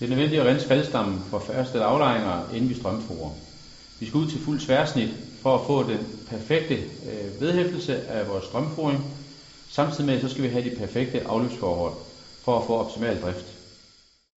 Det er nødvendigt at rense faldstammen for første aflejringer, inden vi strømforer. Vi skal ud til fuld tværsnit for at få den perfekte øh, vedhæftelse af vores strømforing. Samtidig med så skal vi have de perfekte afløbsforhold for at få optimal drift.